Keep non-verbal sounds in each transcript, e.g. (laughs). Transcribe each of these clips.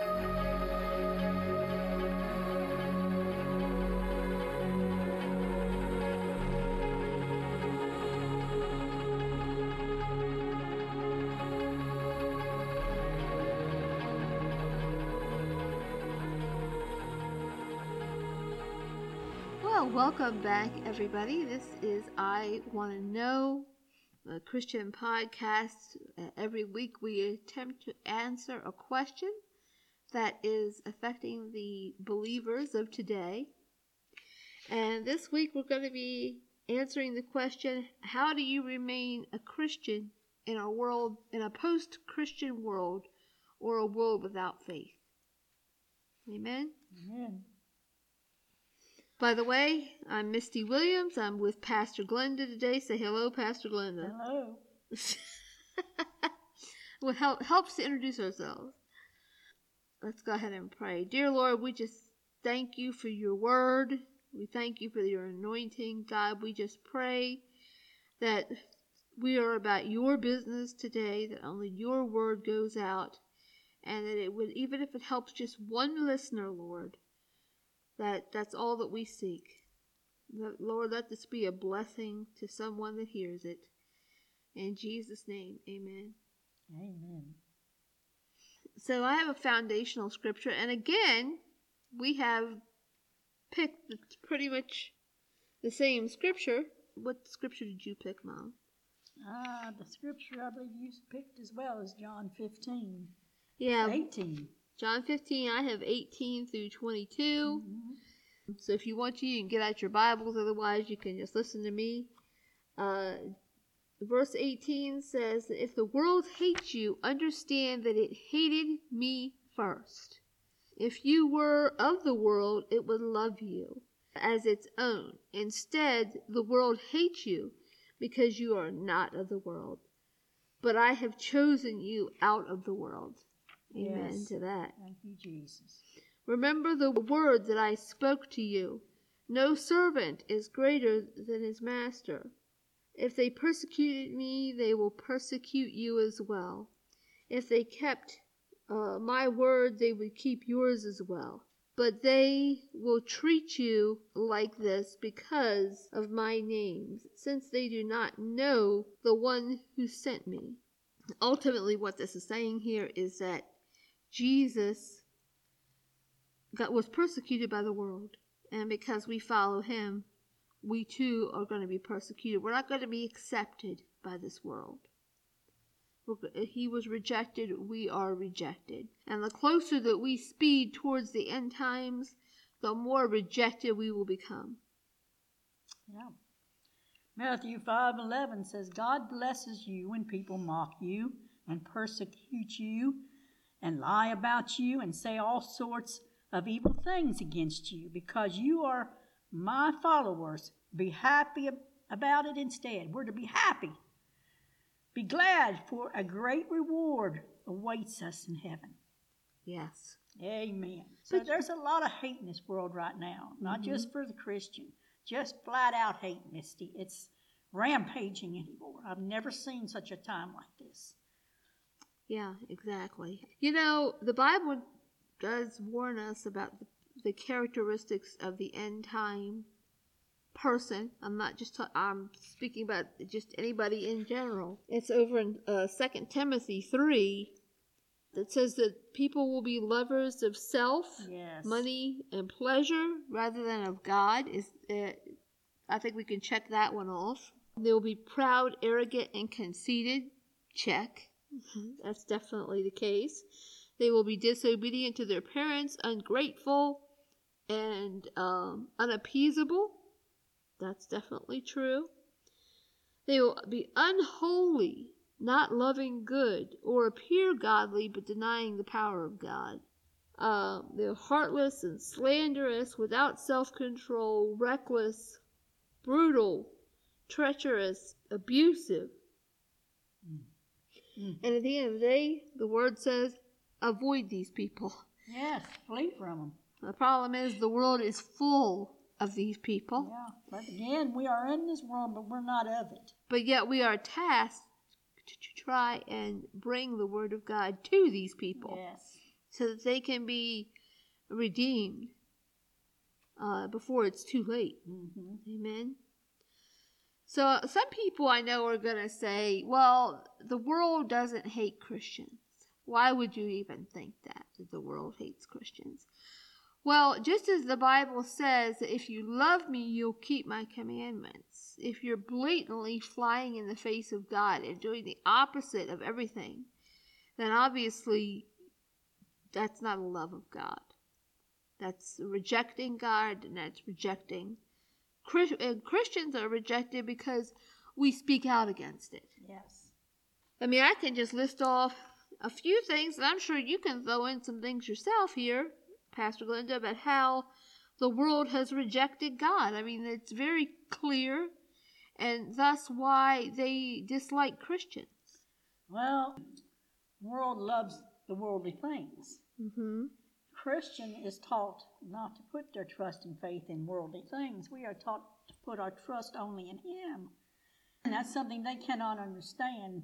Well, welcome back, everybody. This is I Want to Know, a Christian podcast. Every week we attempt to answer a question that is affecting the believers of today. And this week we're going to be answering the question How do you remain a Christian in a world, in a post Christian world, or a world without faith? Amen. Amen. By the way, I'm Misty Williams. I'm with Pastor Glenda today. Say hello, Pastor Glenda. Hello. (laughs) well, help, helps to introduce ourselves. Let's go ahead and pray. Dear Lord, we just thank you for your word. We thank you for your anointing. God, we just pray that we are about your business today, that only your word goes out, and that it would, even if it helps just one listener, Lord, that that's all that we seek. Lord, let this be a blessing to someone that hears it. In Jesus' name, amen. Amen. So I have a foundational scripture, and again, we have picked pretty much the same scripture. What scripture did you pick, Mom? Ah, the scripture I believe you picked as well is John 15. Yeah. 18. John 15, I have 18 through 22. Mm-hmm. So if you want to, you can get out your Bibles. Otherwise, you can just listen to me. Uh, verse 18 says, If the world hates you, understand that it hated me first. If you were of the world, it would love you as its own. Instead, the world hates you because you are not of the world. But I have chosen you out of the world. Amen Yes. to that. Thank you, Jesus. Remember the word that I spoke to you. No servant is greater than his master. If they persecuted me, they will persecute you as well. If they kept uh, my word, they would keep yours as well. But they will treat you like this because of my name, since they do not know the one who sent me. Ultimately, what this is saying here is that Jesus got, was persecuted by the world, and because we follow him, we too are going to be persecuted. We're not going to be accepted by this world. Uh, he was rejected, we are rejected. And the closer that we speed towards the end times, the more rejected we will become. Yeah. Matthew 5:11 says, God blesses you when people mock you and persecute you and lie about you and say all sorts of evil things against you because you are my followers. Be happy about it instead. We're to be happy. Be glad, for a great reward awaits us in heaven. Yes. Amen. So But- there's a lot of hate in this world right now, not mm-hmm. just for the Christian, just flat out hate, Misty. It's rampaging anymore. I've never seen such a time like this. Yeah, exactly. You know, the Bible does warn us about the, the characteristics of the end time person. I'm not just ta- I'm speaking about just anybody in general. It's over in uh, 2 Timothy 3 that says that people will be lovers of self, Yes. money, and pleasure rather than of God. Is uh, I think we can check that one off. They will be proud, arrogant, and conceited. Check. That's definitely the case. They will be disobedient to their parents, ungrateful, and um, unappeasable. That's definitely true. They will be unholy, not loving good, or appear godly but denying the power of God. Uh, they're heartless and slanderous, without self control, reckless, brutal, treacherous, abusive. Mm. And at the end of the day, the word says, avoid these people. Yes, flee from them. The problem is the world is full of these people, Yeah. But again, we are in this world, but we're not of it. but yet we are tasked to, try and bring the word of God to these people. Yes. so that they can be redeemed uh, before it's too late. hmm Amen. So some people I know are going to say, well, the world doesn't hate Christians. Why would you even think that, that the world hates Christians? Well, just as the Bible says that if you love me, you'll keep my commandments. If you're blatantly flying in the face of God and doing the opposite of everything, then obviously that's not a love of God. That's rejecting God and that's rejecting and Christians are rejected because we speak out against it. Yes. I mean, I can just list off a few things, and I'm sure you can throw in some things yourself here, Pastor Glenda, about how the world has rejected God. I mean, it's very clear, and thus why they dislike Christians. Well, world loves the worldly things. Mm-hmm. Christian is taught not to put their trust and faith in worldly things. We are taught to put our trust only in Him. And that's something they cannot understand.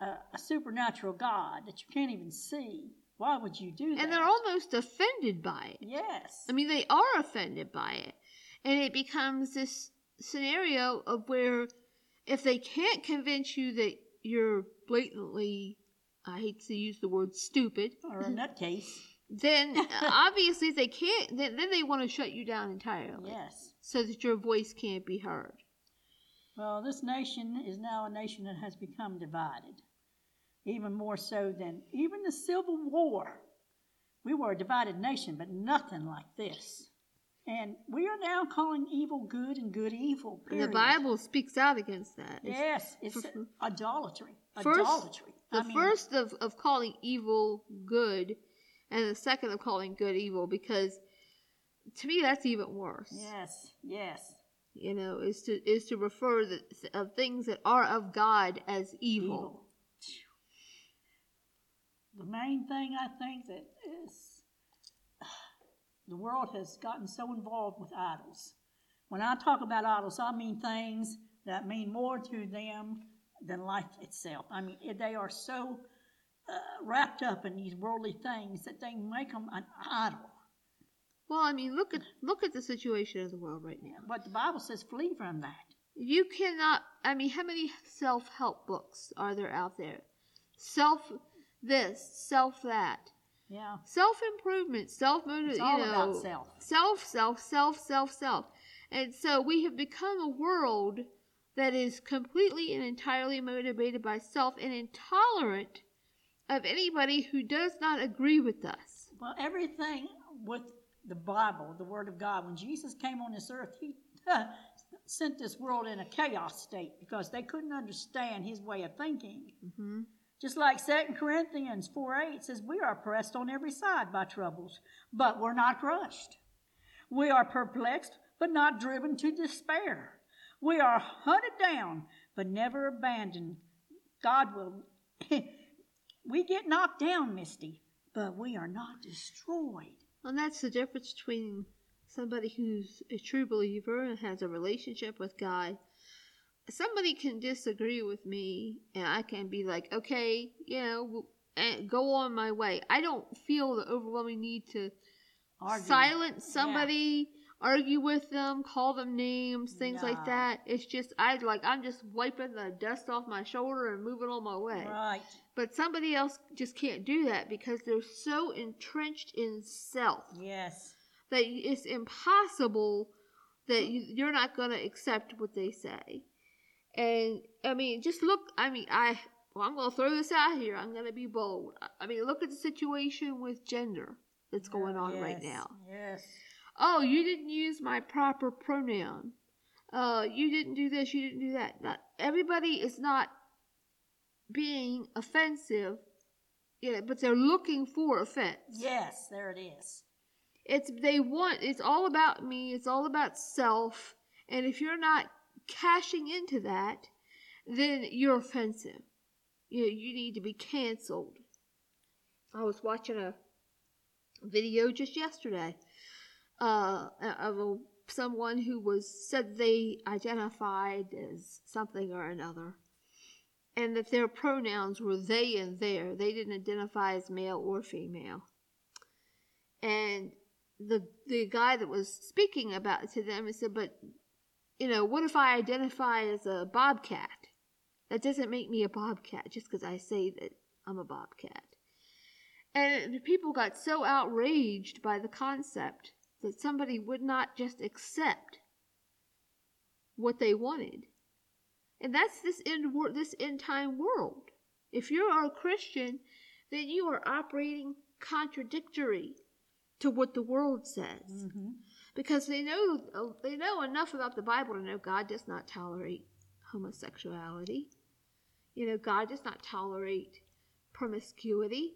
Uh, a supernatural God that you can't even see. Why would you do that? And they're almost offended by it. Yes. I mean, they are offended by it. And it becomes this scenario of where if they can't convince you that you're blatantly, I hate to use the word stupid, or in that case, (laughs) then (laughs) obviously they can't, then, then they want to shut you down entirely yes. so that your voice can't be heard. Well, this nation is now a nation that has become divided, even more so than even the Civil War. We were a divided nation, but nothing like this. And we are now calling evil good and good evil. And the. Bible speaks out against that. It's Yes, it's idolatry. First- Idolatry. the I mean, first of, of calling evil good and the second of calling good evil because to me that's even worse Yes, yes. you know is to is to refer the, of things that are of god as evil, Evil. The main thing I think that is the world has gotten so involved with idols. When I talk about idols, I mean things that mean more to them than life itself. I mean, they are so uh, wrapped up in these worldly things that they make them an idol. well i mean look at look at the situation of the world right now But the Bible says flee from that. you cannot i mean how many self-help books are there out there self this self that Yeah. self improvement, self You all know, about self. self, self, self, self, self. And so we have become a world that is completely and entirely motivated by self and intolerant of anybody who does not agree with us. Well, everything with the Bible, the Word of God, when Jesus came on this earth, He (laughs) sent this world in a chaos state because they couldn't understand His way of thinking. Mm-hmm. Just like 2 Corinthians 4 8 says, We are pressed on every side by troubles, but we're not crushed. We are perplexed, but not driven to despair. We are hunted down, but never abandoned. God will. (laughs) we get knocked down, Misty, but we are not destroyed. And that's the difference between somebody who's a true believer and has a relationship with God. Somebody can disagree with me, and I can be like, okay, you know, and eh, go on my way. I don't feel the overwhelming need to Argue. silence somebody, argue with them, call them names, things No. like that. It's just I like I'm just wiping the dust off my shoulder and moving on my way. Right. But somebody else just can't do that because they're so entrenched in self Yes. that it's impossible that you, you're not going to accept what they say. And I mean, just look. I mean, I well, I'm going to throw this out here. I'm going to be bold. I- mean, look at the situation with gender that's going on right now. Yes. Oh, you didn't use my proper pronoun. Uh, you didn't do this. You didn't do that. Not, everybody is not being offensive, yeah, but they're looking for offense. Yes, there it is. It's they want it's all about me, it's all about self, and if you're not cashing into that, then you're offensive. You know, you need to be canceled. I was watching a video just yesterday uh of a, someone who was said they identified as something or another and that their pronouns were they and their. They didn't identify as male or female. And the the guy that was speaking about to them, he said, "But you know, what if I identify as a bobcat? That doesn't make me a bobcat just because I say that I'm a bobcat." And people got so outraged by the concept that somebody would not just accept what they wanted. And that's this end wor- this end time world. If you're a Christian, then you are operating contradictory to what the world says. Mm-hmm. Because they know they know enough about the Bible to know God does not tolerate homosexuality. You know, God does not tolerate promiscuity.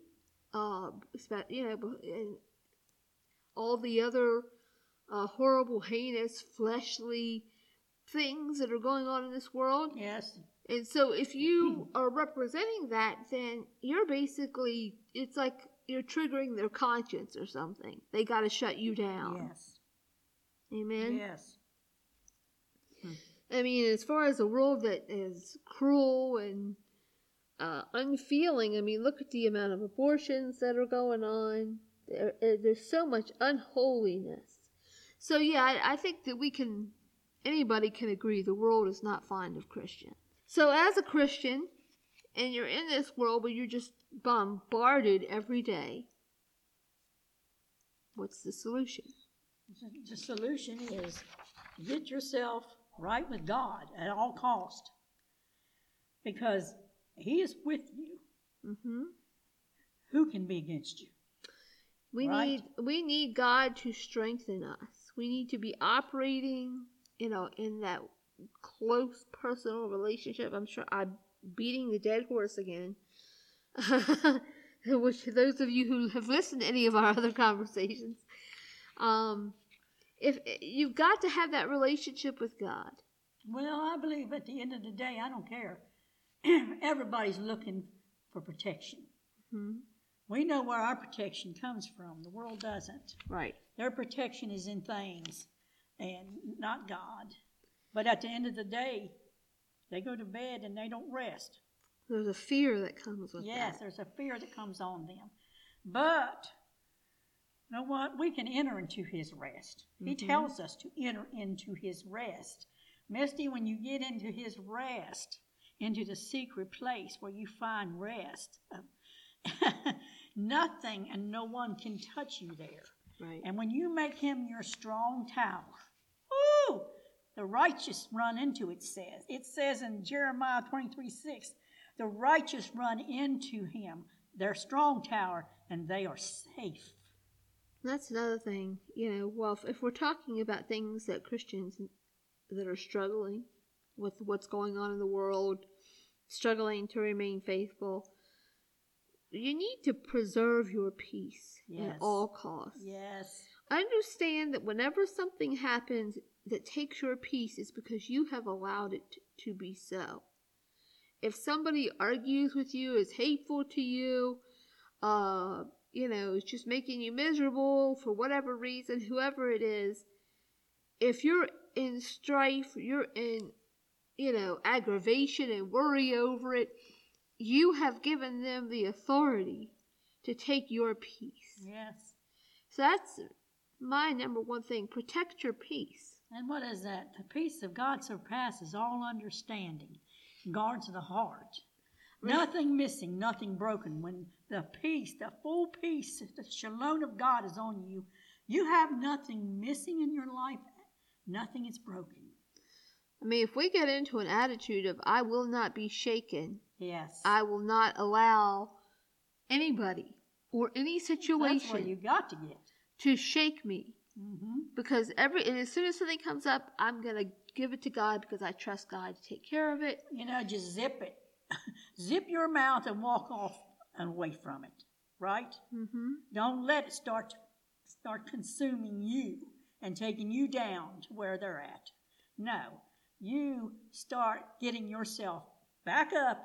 Uh, you know, and all the other uh, horrible, heinous, fleshly things that are going on in this world. Yes. And so if you (clears throat) are representing that, then you're basically, it's like you're triggering their conscience or something. They got to shut you down. Yes. Amen. Yes. I mean, as far as a world that is cruel and uh, unfeeling, I mean, look at the amount of abortions that are going on. There, uh, there's so much unholiness. So yeah, I, I think that we can, anybody can agree, the world is not fond of Christians. So as a Christian, and you're in this world where you're just bombarded every day, what's the solution? The solution is get yourself right with God at all cost, because He is with you. Mm-hmm. Who can be against you? We Right. need we need God to strengthen us. We need to be operating, you know, in that close personal relationship. I'm sure I'm beating the dead horse again. (laughs) Which those of you who have listened to any of our other conversations, um, if you've got to have that relationship with God. Well, I believe at the end of the day, I don't care. (clears throat) Everybody's looking for protection. Hmm? We know where our protection comes from. The world doesn't. Right. Their protection is in things and not God. But at the end of the day, they go to bed and they don't rest. There's a fear that comes with Yes, that. there's a fear that comes on them. But, you know what? We can enter into His rest. He Mhm. tells us to enter into His rest. Misty, when you get into His rest, into the secret place where you find rest, (laughs) nothing and no one can touch you there. Right. And when you make him your strong tower, woo, the righteous run into it says. It says in Jeremiah 23 6, the righteous run into him, their strong tower, and they are safe. That's another thing, you know. Well, if, if we're talking about things that Christians that are struggling with what's going on in the world, struggling to remain faithful, you need to preserve your peace at all costs. Yes. Understand that whenever something happens that takes your peace, it's because you have allowed it to be so. If somebody argues with you, is hateful to you, uh, you know, is just making you miserable for whatever reason, whoever it is, if you're in strife, you're in, you know, aggravation and worry over it, you have given them the authority to take your peace. Yes. So that's my number one thing. Protect your peace. And what is that? The peace of God surpasses all understanding, guards the heart. Nothing missing, nothing broken. When the peace, the full peace, the shalom of God is on you, you have nothing missing in your life, nothing is broken. I mean, if we get into an attitude of I will not be shaken, Yes. I will not allow anybody or any situation you got to get. to shake me. hmm Because every and as soon as something comes up, I'm gonna give it to God because I trust God to take care of it. You know, just zip it. (laughs) zip your mouth and walk off and away from it. Right? Mm-hmm. Don't let it start start consuming you and taking you down to where they're at. No, you start getting yourself back up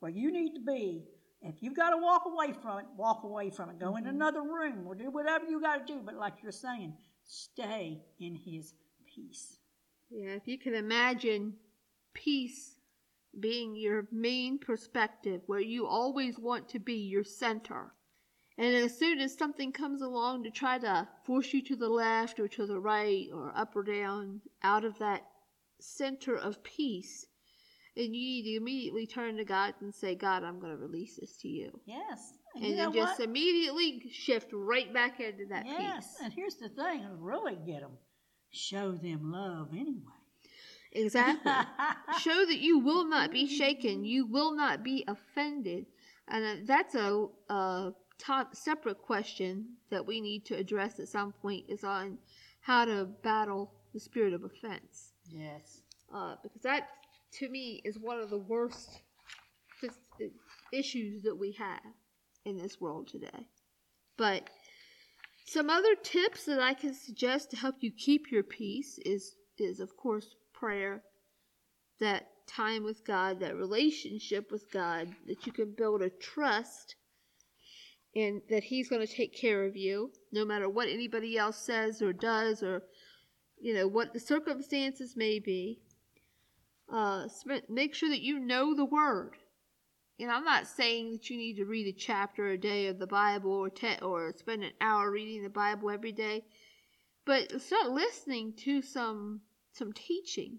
where you need to be. If you've got to walk away from it, walk away from it. Go in another room or do whatever you got to do. But like you're saying, stay in His peace. Yeah, if you can imagine peace being your main perspective, where you always want to be your center. And as soon as something comes along to try to force you to the left or to the right or up or down out of that center of peace, and you need to immediately turn to God and say, God, I'm going to release this to you. Yes. And, you then just what? immediately shift right back into that Yes. peace. And here's the thing: really get them, show them love anyway. Exactly. (laughs) Show that you will not be shaken. You will not be offended. And uh, that's a, a top separate question that we need to address at some point is on how to battle the spirit of offense. yes. Uh, because that, to me, is one of the worst issues that we have in this world today. But some other tips that I can suggest to help you keep your peace is is of course prayer, that time with God, that relationship with God, that you can build a trust and that he's going to take care of you no matter what anybody else says or does or you know what the circumstances may be uh, make sure that you know the word. And I'm not saying that you need to read a chapter a day of the Bible or te- or spend an hour reading the Bible every day, but start listening to some some teaching.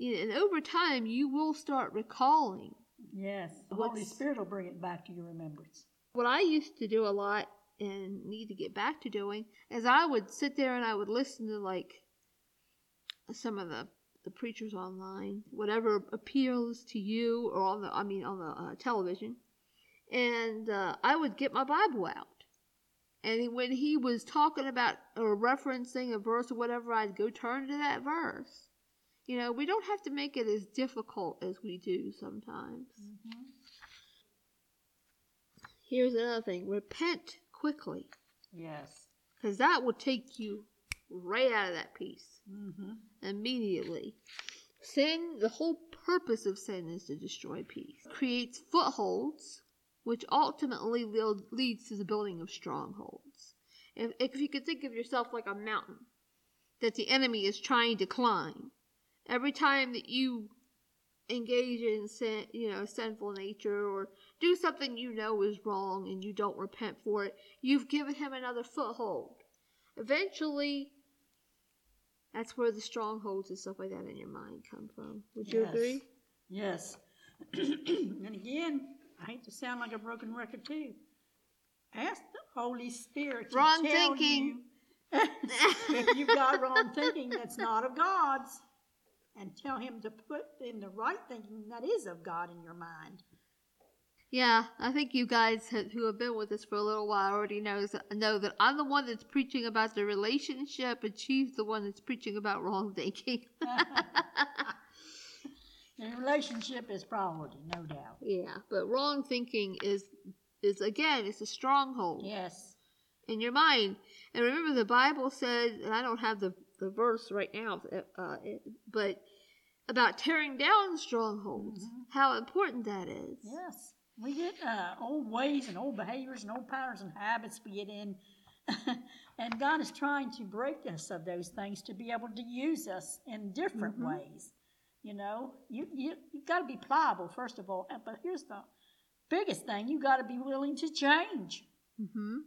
And over time, you will start recalling. Yes. The Holy Spirit will bring it back to your remembrance. What I used to do a lot and need to get back to doing is I would sit there and I would listen to like some of the the preachers online, whatever appeals to you, or on the I mean on the uh, television, and uh, I would get my Bible out. And when he was talking about or referencing a verse or whatever, I'd go turn to that verse. You know, we don't have to make it as difficult as we do sometimes. Here's another thing repent quickly, Yes. because that will take you right out of that peace Mm-hmm. immediately. Sin, the whole purpose of sin is to destroy peace. Creates footholds, which ultimately leads to the building of strongholds. If, if you could think of yourself like a mountain that the enemy is trying to climb, every time that you engage in sin, you know, sinful nature or do something you know is wrong and you don't repent for it, you've given him another foothold. Eventually, that's where the strongholds and stuff like that in your mind come from. Would you Yes. agree? Yes. (clears throat) and again, I hate to sound like a broken record too. Ask the Holy Spirit to Wrong tell thinking. you if you've got wrong thinking that's not of God's, and tell Him to put in the right thinking that is of God in your mind. Yeah, I think you guys who have been with us for a little while already knows know that I'm the one that's preaching about the relationship, and she's the one that's preaching about wrong thinking. (laughs) The relationship is priority, no doubt. yeah, but wrong thinking is is again it's a stronghold Yes. in your mind. And remember, the Bible said, and I don't have the the verse right now, uh, it- but about tearing down strongholds. How important that is. Yes. We get uh, old ways and old behaviors and old patterns and habits we get in. (laughs) and God is trying to break us of those things to be able to use us in different ways. You know, you, you, you've got to be pliable, first of all. But here's the biggest thing you got to be willing to change. hmm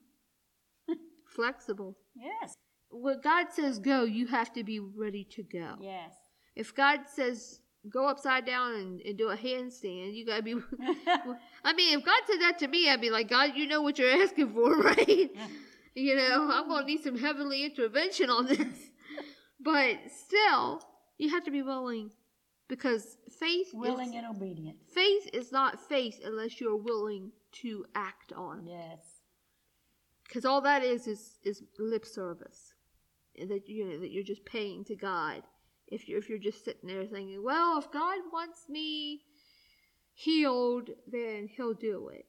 (laughs) Flexible. Yes. When God says go, you have to be ready to go. Yes. If God says go upside down and, and do a handstand, you gotta be. (laughs) (laughs) I mean, if God said that to me, I'd be like, God, you know what you're asking for, right? you know, I'm gonna need some heavenly intervention on this. but still, you have to be willing, because faith willing is, and obedient. faith is not faith unless you're willing to act on it. Yes. Because all that is is is lip service, that you know that you're just paying to God. If you're if you're just sitting there thinking, well, if God wants me healed, then He'll do it,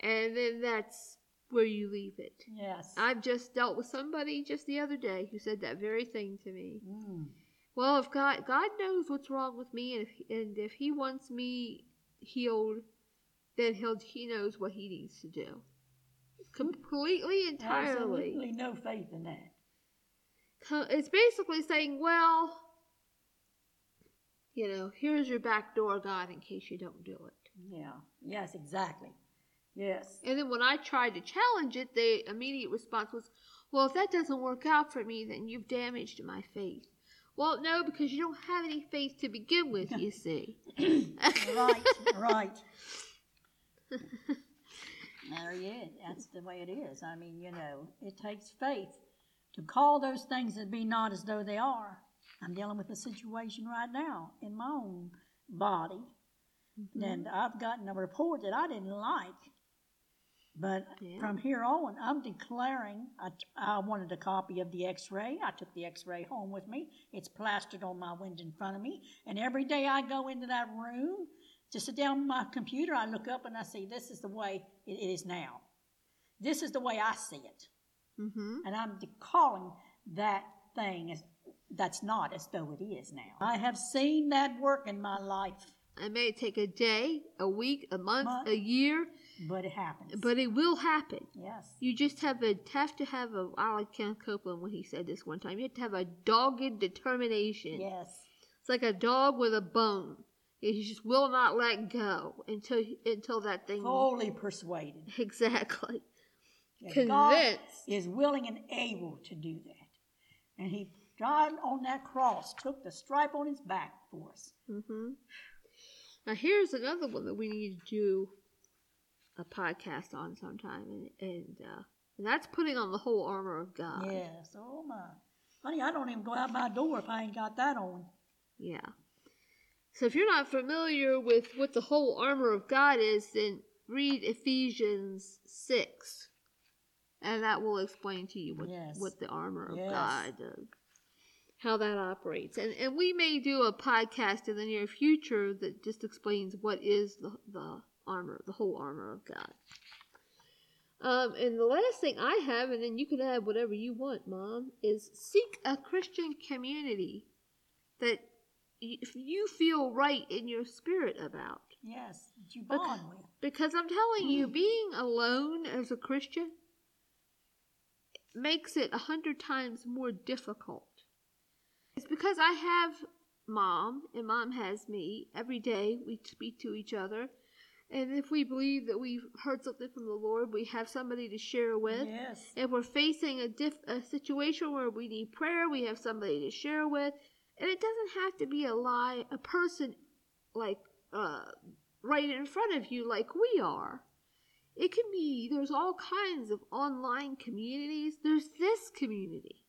and then that's where you leave it. Yes. I've just dealt with somebody just the other day who said that very thing to me. Mm. Well, if God God knows what's wrong with me, and if and if He wants me healed, then He'll He knows what He needs to do. Completely, entirely. Absolutely no faith in that. It's basically saying, well, you know, here's your back door, God, in case you don't do it. Yeah. Yes, exactly. Yes. And then when I tried to challenge it, the immediate response was, Well, if that doesn't work out for me, then you've damaged my faith. Well, no, because you don't have any faith to begin with, you (laughs) see. right, right. there you is. That's the way it is. I mean, you know, it takes faith to call those things that be not as though they are. I'm dealing with a situation right now in my own body. Mm-hmm. And I've gotten a report that I didn't like. But Yeah. from here on, I'm declaring. I, I wanted a copy of the x ray. I took the x ray home with me. It's plastered on my window in front of me. And every day I go into that room to sit down on my computer, I look up and I see this is the way it is now. This is the way I see it. hmm And I'm calling that thing as that's not as though it is now. I have seen that work in my life, It may take a day, a week, a month, Month. a year, but it happens. but it will happen. yes. You just have a have to have a. I like Ken Copeland when he said this one time. You have to have a dogged determination. Yes. It's like a dog with a bone. He just will not let go until until that thing. Fully persuaded. Exactly. that God Convinced. is willing and able to do that. And he died on that cross, took the stripe on his back for us. hmm Now here's another one that we need to do a podcast on sometime, and and, uh, and that's putting on the whole armor of God. Yes. Oh my. Honey, I don't even go out my door if I ain't got that on. Yeah. So if you're not familiar with what the whole armor of God is, then read Ephesians 6. And that will explain to you what, Yes. what the armor of Yes. God does. How that operates. And and we may do a podcast in the near future that just explains what is the, the armor, the whole armor of God. Um, and the last thing I have, and then you can add whatever you want, Mom, is seek a Christian community that y- you feel right in your spirit about. Yes. That you bond with. Because I'm telling you, being alone as a Christian makes it a hundred times more difficult. It's because I have mom, and mom has me. Every day we speak to each other. And if we believe that we've heard something from the Lord, we have somebody to share with. Yes. If we're facing a, diff- a situation where we need prayer, we have somebody to share with. And it doesn't have to be a lie, a person like uh, right in front of you like we are. It can be, there's all kinds of online communities. There's this community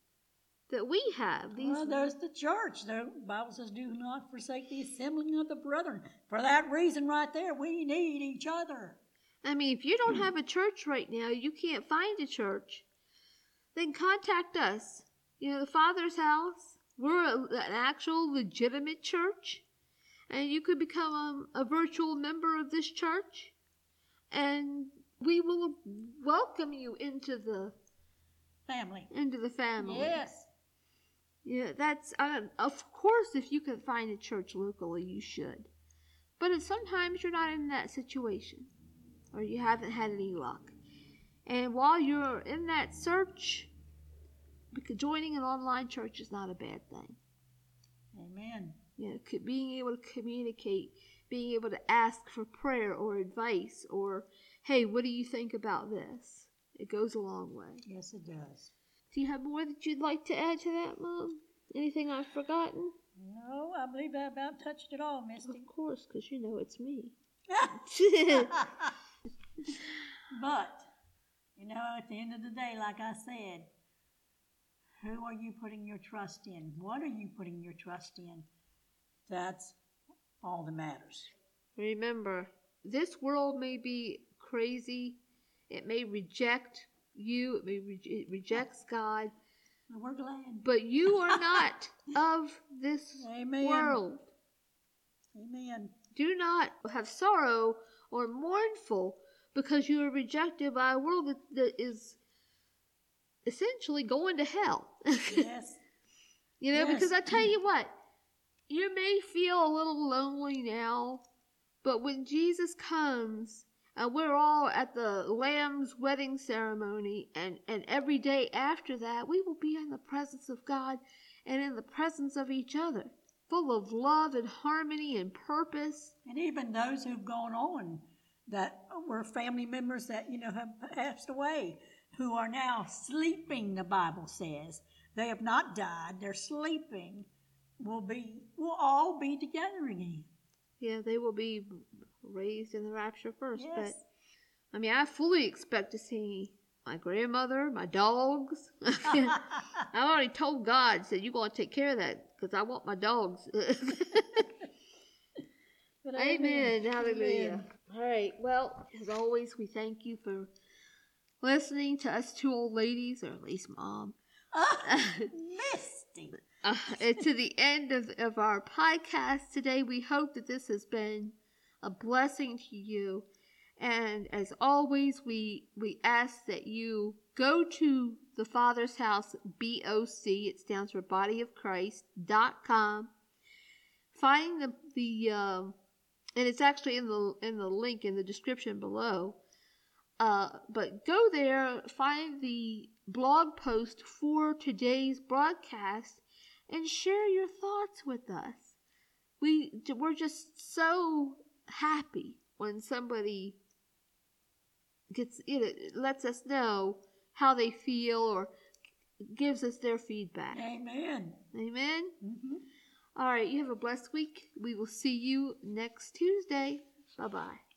that we have. These, Well, there's the church. The Bible says, "Do not forsake the assembling of the brethren." For that reason, right there, we need each other. I mean, if you don't have a church right now, you can't find a church, then contact us. You know, the Father's House, we're a, an actual legitimate church, and you could become a, a virtual member of this church, and we will welcome you into the Family. into the family. Yes. Yeah, that's uh, of course. If you can find a church locally, you should. But if sometimes you're not in that situation, or you haven't had any luck, and while you're in that search, because joining an online church is not a bad thing. Amen. You know, being able to communicate, being able to ask for prayer or advice, or hey, what do you think about this? It goes a long way. Yes, it does. Do you have more that you'd like to add to that, Mom? Anything I've forgotten? No, I believe I about touched it all, Misty. Of course, because you know it's me. (laughs) but, you know, at the end of the day, like I said, who are you putting your trust in? What are you putting your trust in? That's all that matters. Remember, this world may be crazy. It may reject you. It re- it rejects God. And we're glad. But you are (laughs) not of this Amen. world. Amen. Do not have sorrow or mournful because you are rejected by a world that, that is essentially going to hell. (laughs) Yes. You know, Yes. because I tell you what, you may feel a little lonely now, but when Jesus comes and we're all at the Lamb's wedding ceremony, and, and every day after that, we will be in the presence of God and in the presence of each other, full of love and harmony and purpose. And even those who've gone on that were family members that, you know, have passed away, who are now sleeping, the Bible says. They have not died, they're sleeping. We'll be, we'll all be together again. Yeah, they will be raised in the rapture first. Yes. But I mean, I fully expect to see my grandmother, my dogs. (laughs) I (laughs) already told God, said, You're going to take care of that because I want my dogs. (laughs) But Amen. Hallelujah. Amen. All right. Well, as always, we thank you for listening to us two old ladies, or at least mom. Misty. Uh, to the end of, of our podcast today. We hope that this has been a blessing to you. And as always, we we ask that you go to the Father's House BOC. It stands for Body of Christ dot com. Find the the um, and it's actually in the in the link in the description below. Uh, but go there, find the blog post for today's broadcast, and share your thoughts with us. We we're just so happy when somebody gets you know, lets us know how they feel or gives us their feedback. Amen. Amen. hmm All right, you have a blessed week. We will see you next Tuesday. Bye bye.